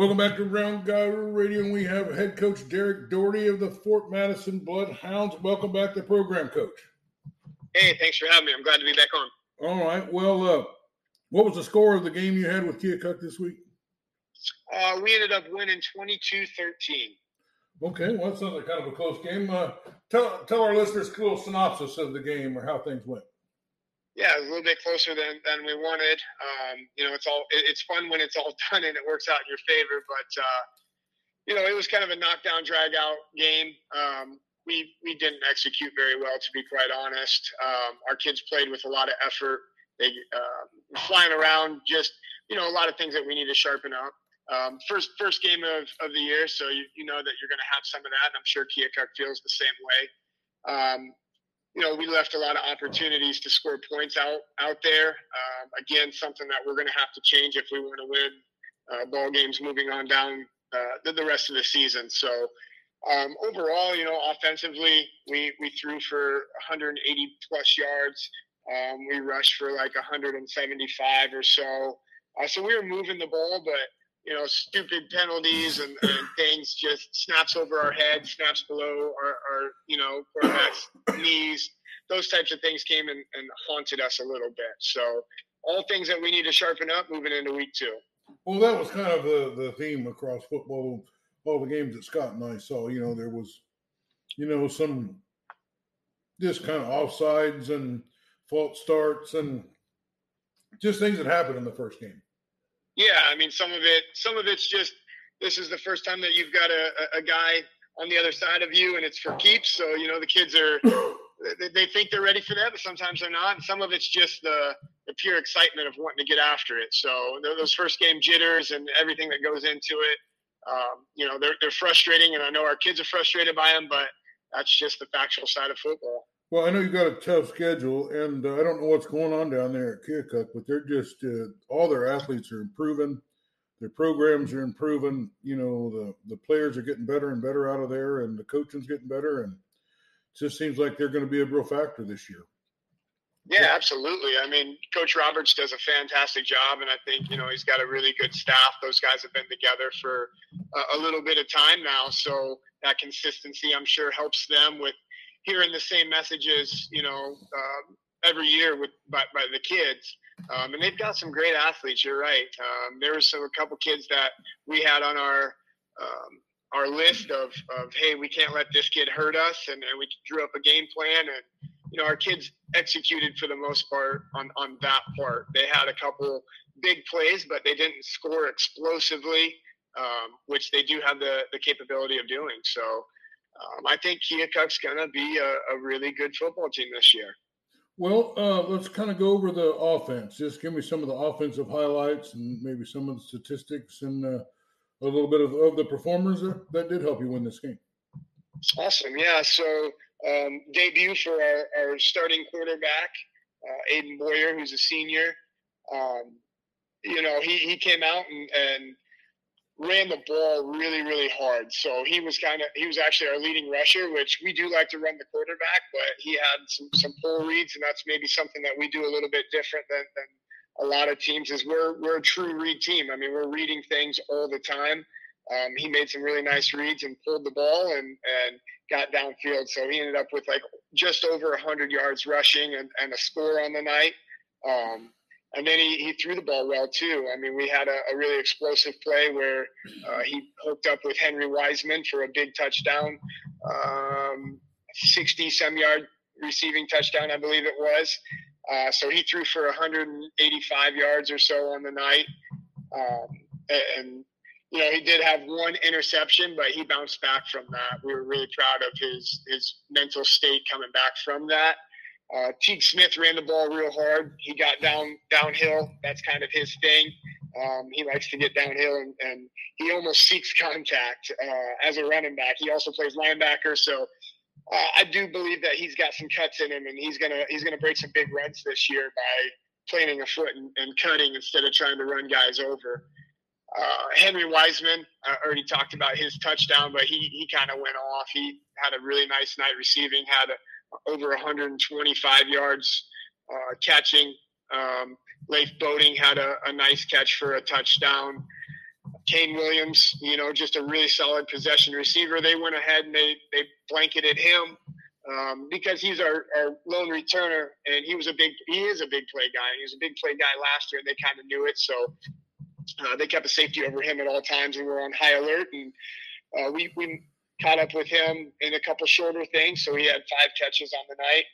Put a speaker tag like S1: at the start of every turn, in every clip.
S1: Welcome back to Round Guy Radio. And we have head coach Derek Doherty of the Fort Madison Bloodhounds. Welcome back to the program, coach.
S2: Hey, thanks for having me. I'm glad to be back on.
S1: All right. Well, uh, what was the score of the game you had with Keokuk this week?
S2: Uh, we ended up winning 22 13.
S1: Okay. Well, that's kind of a close game. Uh, tell, tell our listeners a little synopsis of the game or how things went
S2: yeah, it was a little bit closer than, than we wanted. Um, you know, it's all it, it's fun when it's all done and it works out in your favor. But uh, you know, it was kind of a knockdown, drag out game. Um, we we didn't execute very well, to be quite honest. Um, our kids played with a lot of effort. They uh, flying around, just you know, a lot of things that we need to sharpen up. Um, first first game of, of the year, so you, you know that you're going to have some of that, and I'm sure Keokuk feels the same way. Um, you know, we left a lot of opportunities to score points out out there. Um, again, something that we're going to have to change if we want to win uh, ball games moving on down uh, the, rest of the season. So um, overall, you know, offensively, we we threw for 180 plus yards. Um, we rushed for like 175 or so. Uh, so we were moving the ball, but you know, stupid penalties and, and things just snaps over our head, snaps below our, our you know, quarterback's knees. Those types of things came and, and haunted us a little bit. So all things that we need to sharpen up moving into week two.
S1: Well, that was kind of the, the theme across football, all the games that Scott and I saw. You know, there was, you know, some just kind of offsides and false starts and just things that happened in the first game.
S2: Yeah, I mean, some of it, some of it's just this is the first time that you've got a, a guy on the other side of you, and it's for keeps. So you know the kids are they think they're ready for that, but sometimes they're not. And some of it's just the the pure excitement of wanting to get after it. So those first game jitters and everything that goes into it, um, you know, they're they're frustrating, and I know our kids are frustrated by them, but that's just the factual side of football.
S1: Well, I know you got a tough schedule, and uh, I don't know what's going on down there at Keokuk, but they're just uh, all their athletes are improving, their programs are improving. You know, the the players are getting better and better out of there, and the coaching's getting better, and it just seems like they're going to be a real factor this year.
S2: Yeah, absolutely. I mean, Coach Roberts does a fantastic job, and I think you know he's got a really good staff. Those guys have been together for a, a little bit of time now, so that consistency, I'm sure, helps them with hearing the same messages, you know, um, every year with by, by the kids. Um, and they've got some great athletes. You're right. Um, there were some a couple kids that we had on our um, our list of, of hey, we can't let this kid hurt us, and, and we drew up a game plan. And you know, our kids executed for the most part on on that part. They had a couple big plays, but they didn't score explosively, um, which they do have the the capability of doing. So um, I think Keokuk's going to be a, a, really good football team this year.
S1: Well, uh, let's kind of go over the offense. Just give me some of the offensive highlights and maybe some of the statistics and uh, a little bit of, of the performers that, that, did help you win this game.
S2: Awesome. Yeah. So, um, debut for our, our starting quarterback, uh, Aiden Boyer, who's a senior. Um, you know, he, he came out and, and ran the ball really, really hard. So he was kind of he was actually our leading rusher, which we do like to run the quarterback, but he had some some pull reads, and that's maybe something that we do a little bit different than, than a lot of teams. Is we're we're a true read team. I mean, we're reading things all the time. Um, he made some really nice reads and pulled the ball and and got downfield. So he ended up with like just over 100 yards rushing and, and a score on the night. Um, and then he, he threw the ball well too. I mean, we had a, a really explosive play where uh, he hooked up with Henry Wiseman for a big touchdown, um, 60 some yard receiving touchdown, I believe it was. Uh, so he threw for 185 yards or so on the night. Um, and, you know, he did have one interception, but he bounced back from that. We were really proud of his, his mental state coming back from that. Uh, Smith ran the ball real hard. He got down downhill. That's kind of his thing. Um, he likes to get downhill, and, and he almost seeks contact uh, as a running back. He also plays linebacker, so uh, I do believe that he's got some cuts in him, and he's gonna he's gonna break some big runs this year by planting a foot and, and cutting instead of trying to run guys over. Uh, Henry Wiseman, I already talked about his touchdown, but he he kind of went off. He had a really nice night receiving, had a over 125 yards uh, catching. Um, Leif Boating had a, a, nice catch for a touchdown. Kane Williams, you know, just a really solid possession receiver. They went ahead and they they blanketed him um, because he's our, our lone returner, and he was a big he is a big play guy. He was a big play guy last year, and they kind of knew it, so uh, they kept a safety over him at all times, and we were on high alert. And uh, we we caught up with him in a couple shorter things, so he had five catches on the night.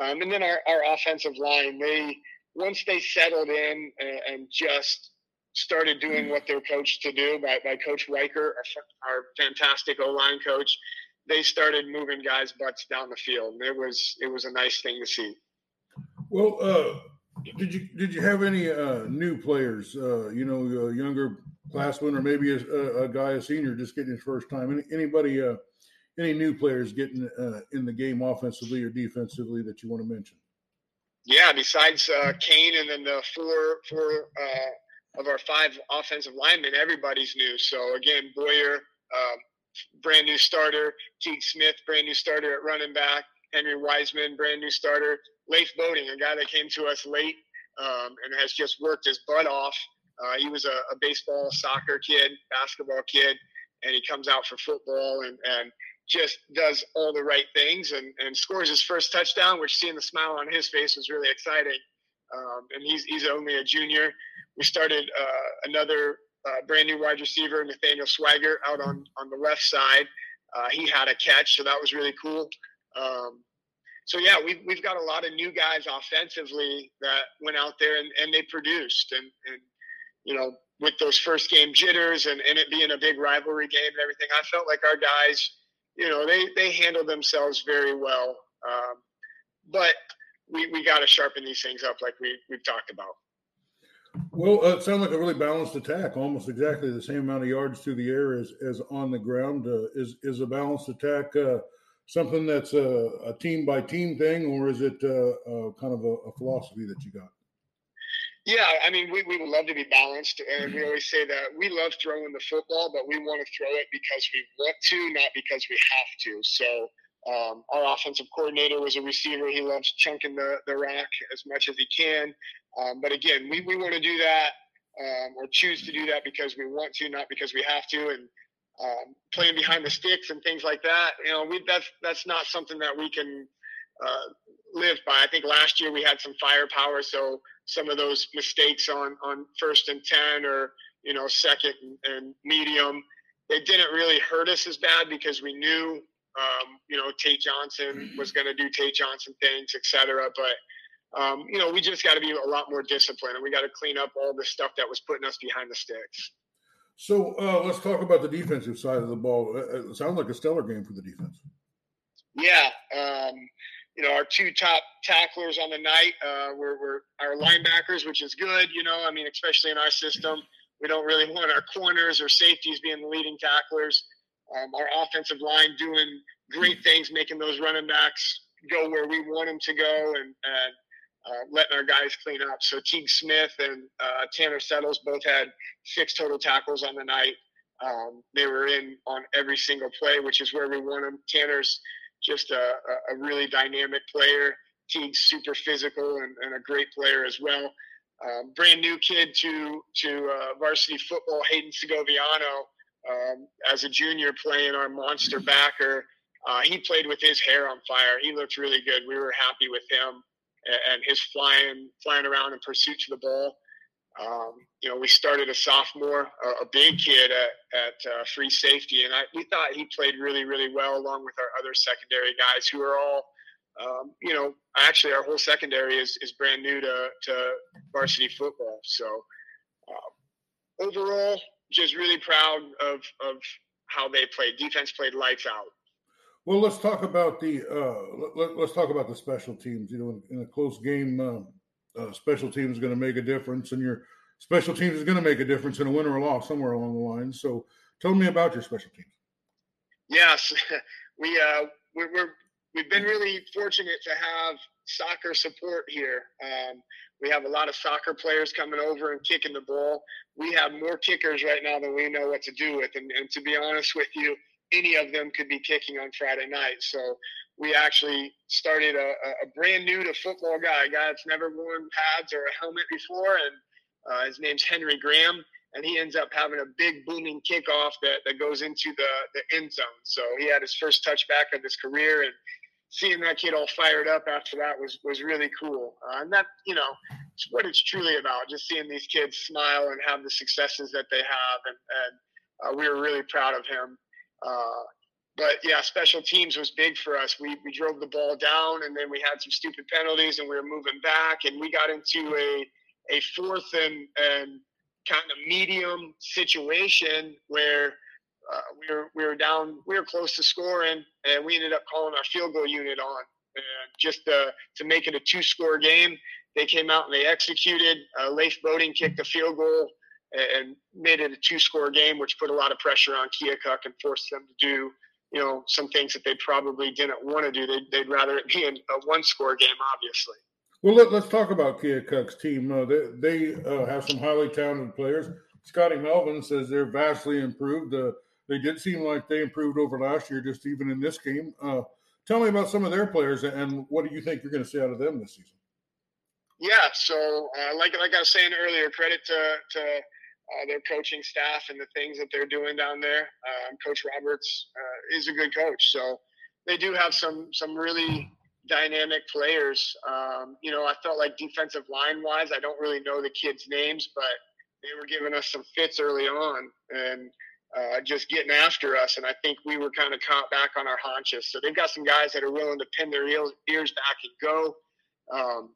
S2: Um, and then our, our offensive line, they once they settled in and, and just started doing what they're coached to do by, by Coach Riker, our, our fantastic O line coach. They started moving guys' butts down the field. It was it was a nice thing to see.
S1: Well, uh, did you did you have any uh, new players? Uh, you know, younger classmen, or maybe a, a, guy, a senior, just getting his first time. Any, anybody, uh, any new players getting uh, in the game offensively or defensively that you want to mention?
S2: Yeah, besides uh, Kane and then the four four of our five offensive linemen, everybody's new. So again, Boyer, um, brand new starter. Teague Smith, brand new starter at running back. Henry Wiseman, brand new starter. Leif Boating, a guy that came to us late um, and has just worked his butt off. Uh, he was a, a, baseball, soccer kid, basketball kid, and he comes out for football and, and just does all the right things and, and scores his first touchdown, which seeing the smile on his face was really exciting. Um, and he's, he's only a junior. We started uh, another uh, brand new wide receiver, Nathaniel Swagger, out on, on the left side. Uh, he had a catch, so that was really cool. Um, so yeah, we've we've got a lot of new guys offensively that went out there and, and they produced and, and you know with those first game jitters and, and it being a big rivalry game and everything, I felt like our guys, you know, they they handled themselves very well. Um, but we, we got to sharpen these things up like we, we've talked about.
S1: Well, uh, it sounds like a really balanced attack, almost exactly the same amount of yards through the air as, as on the ground. Uh, is is a balanced attack uh, something that's a, a, team by team thing, or is it uh, kind of a, a, philosophy that you got?
S2: Yeah, I mean, we, we would love to be balanced, and we always say that we love throwing the football, but we want to throw it because we want to, not because we have to. So um, our offensive coordinator was a receiver. He loves chunking the, the rock as much as he can. Um, but again, we, we want to do that um, or choose to do that because we want to, not because we have to. And um, playing behind the sticks and things like that, you know, we, that's that's not something that we can uh, live by. I think last year we had some firepower, so some of those mistakes on on first and ten or you know second and, and medium, they didn't really hurt us as bad because we knew um, you know, Tate Johnson was going to do Tate Johnson things, etc. But um, you know, we just got to be a lot more disciplined, and we got to clean up all the stuff that was putting us behind the sticks.
S1: So uh, let's talk about the defensive side of the ball. It sounds like a stellar game for the defense.
S2: Yeah, um, you know, our two top tacklers on the night uh, were, were our linebackers, which is good. You know, I mean, especially in our system, we don't really want our corners or safeties being the leading tacklers. Um, our offensive line doing great things, making those running backs go where we want them to go, and, and uh, letting our guys clean up. So Teague Smith and uh, Tanner Settles both had six total tackles on the night. Um, they were in on every single play, which is where we want them. Tanner's just a, a really dynamic player. Teague's super physical and, and a great player as well. Um, brand new kid to to uh, varsity football, Hayden Segoviano um, as a junior playing our monster backer. Uh, he played with his hair on fire. He looked really good. We were happy with him and, his flying flying around in pursuit to the ball. Um, you know, we started a sophomore, a, big kid at, at uh, free safety, and I, we thought he played really, really well along with our other secondary guys who are all, um, you know, actually our whole secondary is, is brand new to, to varsity football. So uh, overall, just really proud of of how they played. Defense played lights out.
S1: Well, let's talk about the uh, let, us talk about the special teams. You know, in, in a close game, uh, special teams is going to make a difference, and your special teams is going to make a difference in a win or a loss somewhere along the line. So, tell me about your special teams.
S2: Yes, we uh, we're, we're we've been really fortunate to have soccer support here. Um, we have a lot of soccer players coming over and kicking the ball. We have more kickers right now than we know what to do with. And, and to be honest with you, any of them could be kicking on Friday night. So we actually started a, a brand new to football guy, a guy that's never worn pads or a helmet before, and uh, his name's Henry Graham. and he ends up having a big booming kickoff that, that goes into the, the end zone. So he had his first touchback of his career, and seeing that kid all fired up after that was was really cool. Uh, and that you know, it's what it's truly about. Just seeing these kids smile and have the successes that they have, and, and uh, we were really proud of him. Uh, but yeah, special teams was big for us. We we drove the ball down, and then we had some stupid penalties, and we were moving back, and we got into a a fourth and and kind of medium situation where uh, we were we were down, we were close to scoring, and we ended up calling our field goal unit on, and just to, to make it a two score game. They came out and they executed. Uh, Leif Boding kicked a field goal and made it a two score game, which put a lot of pressure on Keokuk and forced them to do you know some things that they probably didn't want to do. They'd, they'd rather it be a one score game, obviously.
S1: Well, let, us talk about Keokuk's team. Uh, they they uh, have some highly talented players. Scotty Melvin says they're vastly improved. Uh, they did seem like they improved over last year, just even in this game. Uh, tell me about some of their players and what do you think you're going to see out of them this season?
S2: Yeah, so uh, like like I was saying earlier, credit to to uh, their coaching staff and the things that they're doing down there. Um, coach Roberts is a good coach, so they do have some some really dynamic players. Um, you know, I felt like defensive line wise, I don't really know the kids' names, but they were giving us some fits early on and uh, just getting after us. And I think we were kind of caught back on our haunches. So they've got some guys that are willing to pin their ears, ears back and go. Um,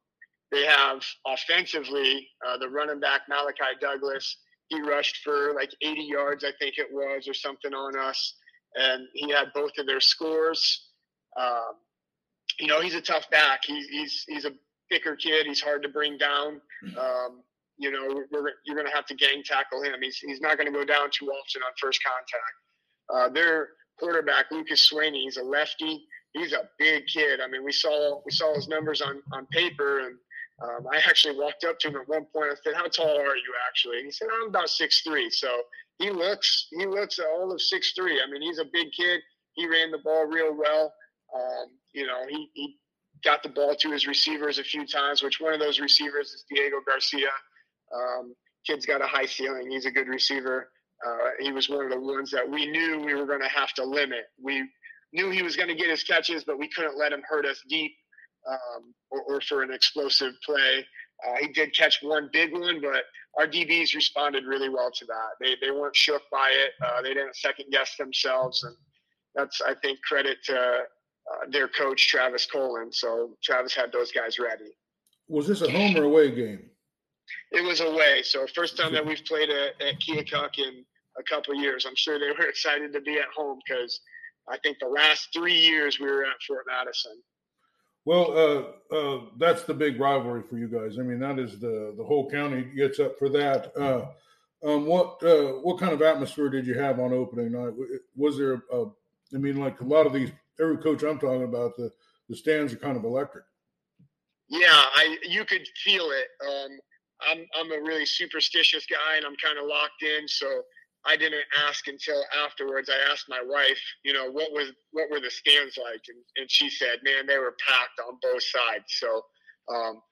S2: they have offensively uh, the running back Malachi Douglas. He rushed for like 80 yards, I think it was, or something on us, and he had both of their scores. Um, you know, he's a tough back. He's he's he's a thicker kid. He's hard to bring down. Mm-hmm. Um, you know, you're going to have to gang tackle him. He's he's not going to go down too often on first contact. Uh, their quarterback Lucas Swaney, he's a lefty. He's a big kid. I mean, we saw we saw his numbers on on paper, and um, I actually walked up to him at one point. I said, "How tall are you actually?" And he said, "I'm about six three. So he looks he looks all of six three. I mean, he's a big kid. He ran the ball real well. Um, you know, he, he got the ball to his receivers a few times, which one of those receivers is Diego Garcia. Um, kid's got a high ceiling. He's a good receiver. Uh, he was one of the ones that we knew we were going to have to limit. We knew he was going to get his catches, but we couldn't let him hurt us deep um, or, or, for an explosive play. Uh, he did catch one big one, but our DBs responded really well to that. They, they weren't shook by it. Uh, they didn't second guess themselves. And that's, I think, credit to uh, their coach Travis Colin. So Travis had those guys ready.
S1: Was this a home or away game?
S2: It was away. So first time that we've played at, at Keokuk in a couple years. I'm sure they were excited to be at home because I think the last three years we were at Fort Madison.
S1: Well, uh, uh, that's the big rivalry for you guys. I mean, that is the the whole county gets up for that. Uh, um, what uh, what kind of atmosphere did you have on opening night? Was there a, I mean, like a lot of these every coach I'm talking about, the the stands are kind of electric.
S2: Yeah, I you could feel it. Um, I'm I'm a really superstitious guy, and I'm kind of locked in. So I didn't ask until afterwards. I asked my wife, you know, what was what were the stands like, and, and she said, man, they were packed on both sides. So um,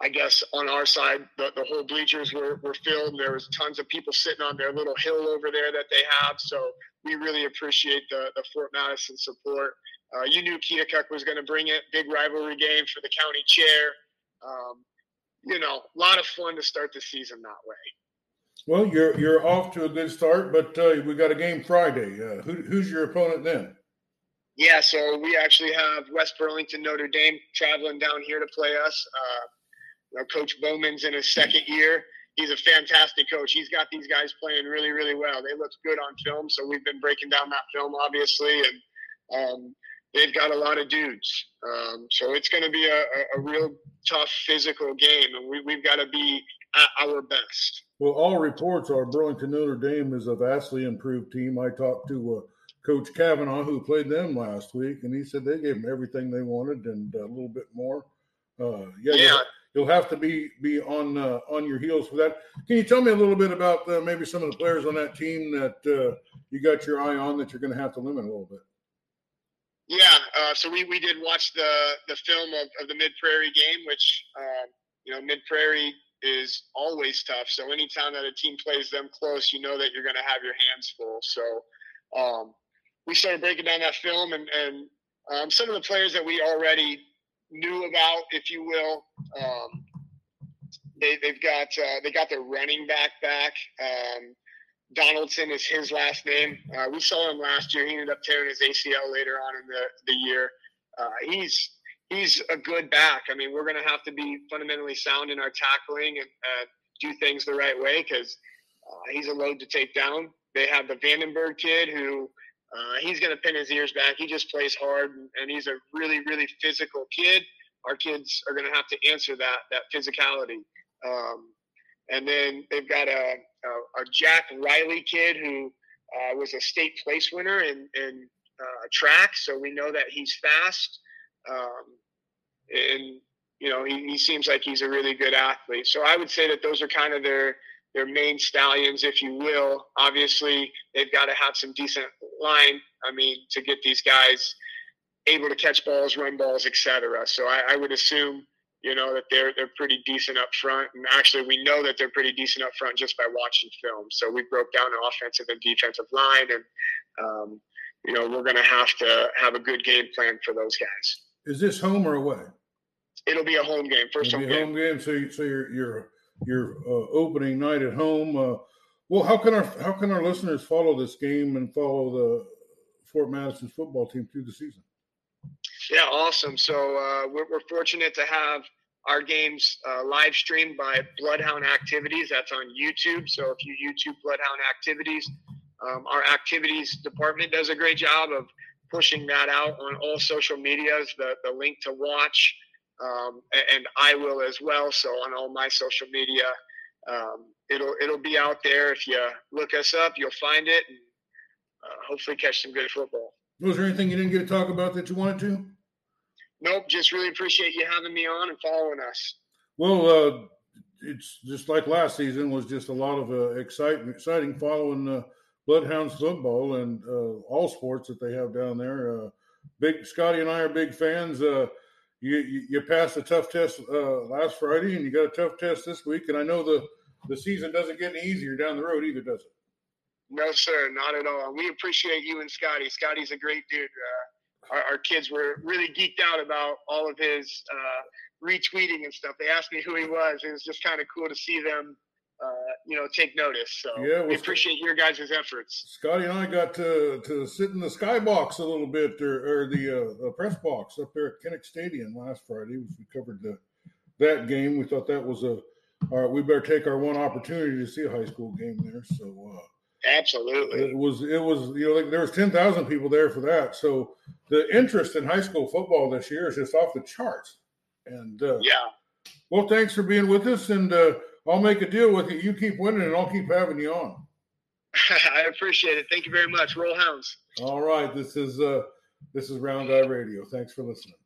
S2: I guess on our side, the, the whole bleachers were, were filled. There was tons of people sitting on their little hill over there that they have. So we really appreciate the, the Fort Madison support. Uh, you knew Keokuk was going to bring it. Big rivalry game for the county chair. Um, you know, a lot of fun to start the season that way.
S1: Well, you're you're off to a good start, but uh, we got a game Friday. Uh, who, who's your opponent then?
S2: Yeah, so we actually have West Burlington Notre Dame traveling down here to play us. Uh, you know, Coach Bowman's in his second year. He's a fantastic coach. He's got these guys playing really, really well. They look good on film, so we've been breaking down that film, obviously, and um, they've got a lot of dudes. Um, so it's going to be a, a, real tough physical game, and we, we've got to be at our best.
S1: Well, all reports are Burlington Notre Dame is a vastly improved team. I talked to uh, Coach Kavanaugh, who played them last week, and he said they gave them everything they wanted and a little bit more. Uh, yeah, yeah. You'll, have to be be on uh, on your heels for that. Can you tell me a little bit about uh, maybe some of the players on that team that uh, you got your eye on that you're going to have to limit a little bit?
S2: Yeah, uh, so we, we did watch the the film of, of the Mid Prairie game, which uh, you know Mid Prairie is always tough. So anytime that a team plays them close, you know that you're going to have your hands full. So um, we started breaking down that film, and, and um, some of the players that we already knew about, if you will. Um, they, they've got uh, they got their running back back. Um, Donaldson is his last name. Uh, we saw him last year. He ended up tearing his ACL later on in the, the year. Uh, he's he's a good back. I mean, we're going to have to be fundamentally sound in our tackling and uh, do things the right way because uh, he's a load to take down. They have the Vandenberg kid who uh, he's going to pin his ears back. He just plays hard and, and he's a really really physical kid. Our kids are going to have to answer that that physicality. Um, and then they've got a, a, a Jack Riley kid who uh, was a state place winner in, in uh, track, so we know that he's fast. Um, and you know, he, he seems like he's a really good athlete. So I would say that those are kind of their their main stallions, if you will. Obviously, they've got to have some decent line. I mean, to get these guys able to catch balls, run balls, etc. So I, I would assume you know that they're they're pretty decent up front and actually we know that they're pretty decent up front just by watching film so we broke down the offensive and defensive line and um, you know we're going to have to have a good game plan for those guys
S1: is this home or away
S2: it'll be a home game 1st
S1: home,
S2: game.
S1: home game so so your your your uh, opening night at home uh, well how can our how can our listeners follow this game and follow the fort madison football team through the season
S2: yeah, awesome. So uh, we're, we're, fortunate to have our games uh, live streamed by Bloodhound Activities. That's on YouTube. So if you YouTube Bloodhound Activities, um, our activities department does a great job of pushing that out on all social medias. The the link to watch, um, and I will as well. So on all my social media, um, it'll it'll be out there. If you look us up, you'll find it, and uh, hopefully catch some good football.
S1: Was there anything you didn't get to talk about that you wanted to?
S2: Nope. Just really appreciate you having me on and following us.
S1: Well, uh, it's just like last season was just a lot of uh, exciting, exciting following uh, Bloodhounds football and uh, all sports that they have down there. Uh, big Scotty and I are big fans. Uh, you, you, you passed a tough test uh, last Friday, and you got a tough test this week. And I know the the season doesn't get any easier down the road either, does it?
S2: No, sir, not at all. We appreciate you and Scotty. Scotty's a great dude. Uh, our, our, kids were really geeked out about all of his uh, retweeting and stuff. They asked me who he was. It was just kind of cool to see them, uh, you know, take notice. So yeah, well, we appreciate your guys' efforts.
S1: Scotty and I got to, to sit in the skybox a little bit, or, or the, uh, the press box up there at Kinnick Stadium last Friday. We covered the, that game. We thought that was a all right. We better take our one opportunity to see a high school game there. So. Uh,
S2: Absolutely.
S1: It was it was you know like there was ten thousand people there for that. So the interest in high school football this year is just off the charts. And uh,
S2: yeah.
S1: Well, thanks for being with us, and uh, I'll make a deal with you. You keep winning, and I'll keep having you on.
S2: I appreciate it. Thank you very much. Roll Hounds.
S1: All right. This is uh this is Round Eye Radio. Thanks for listening.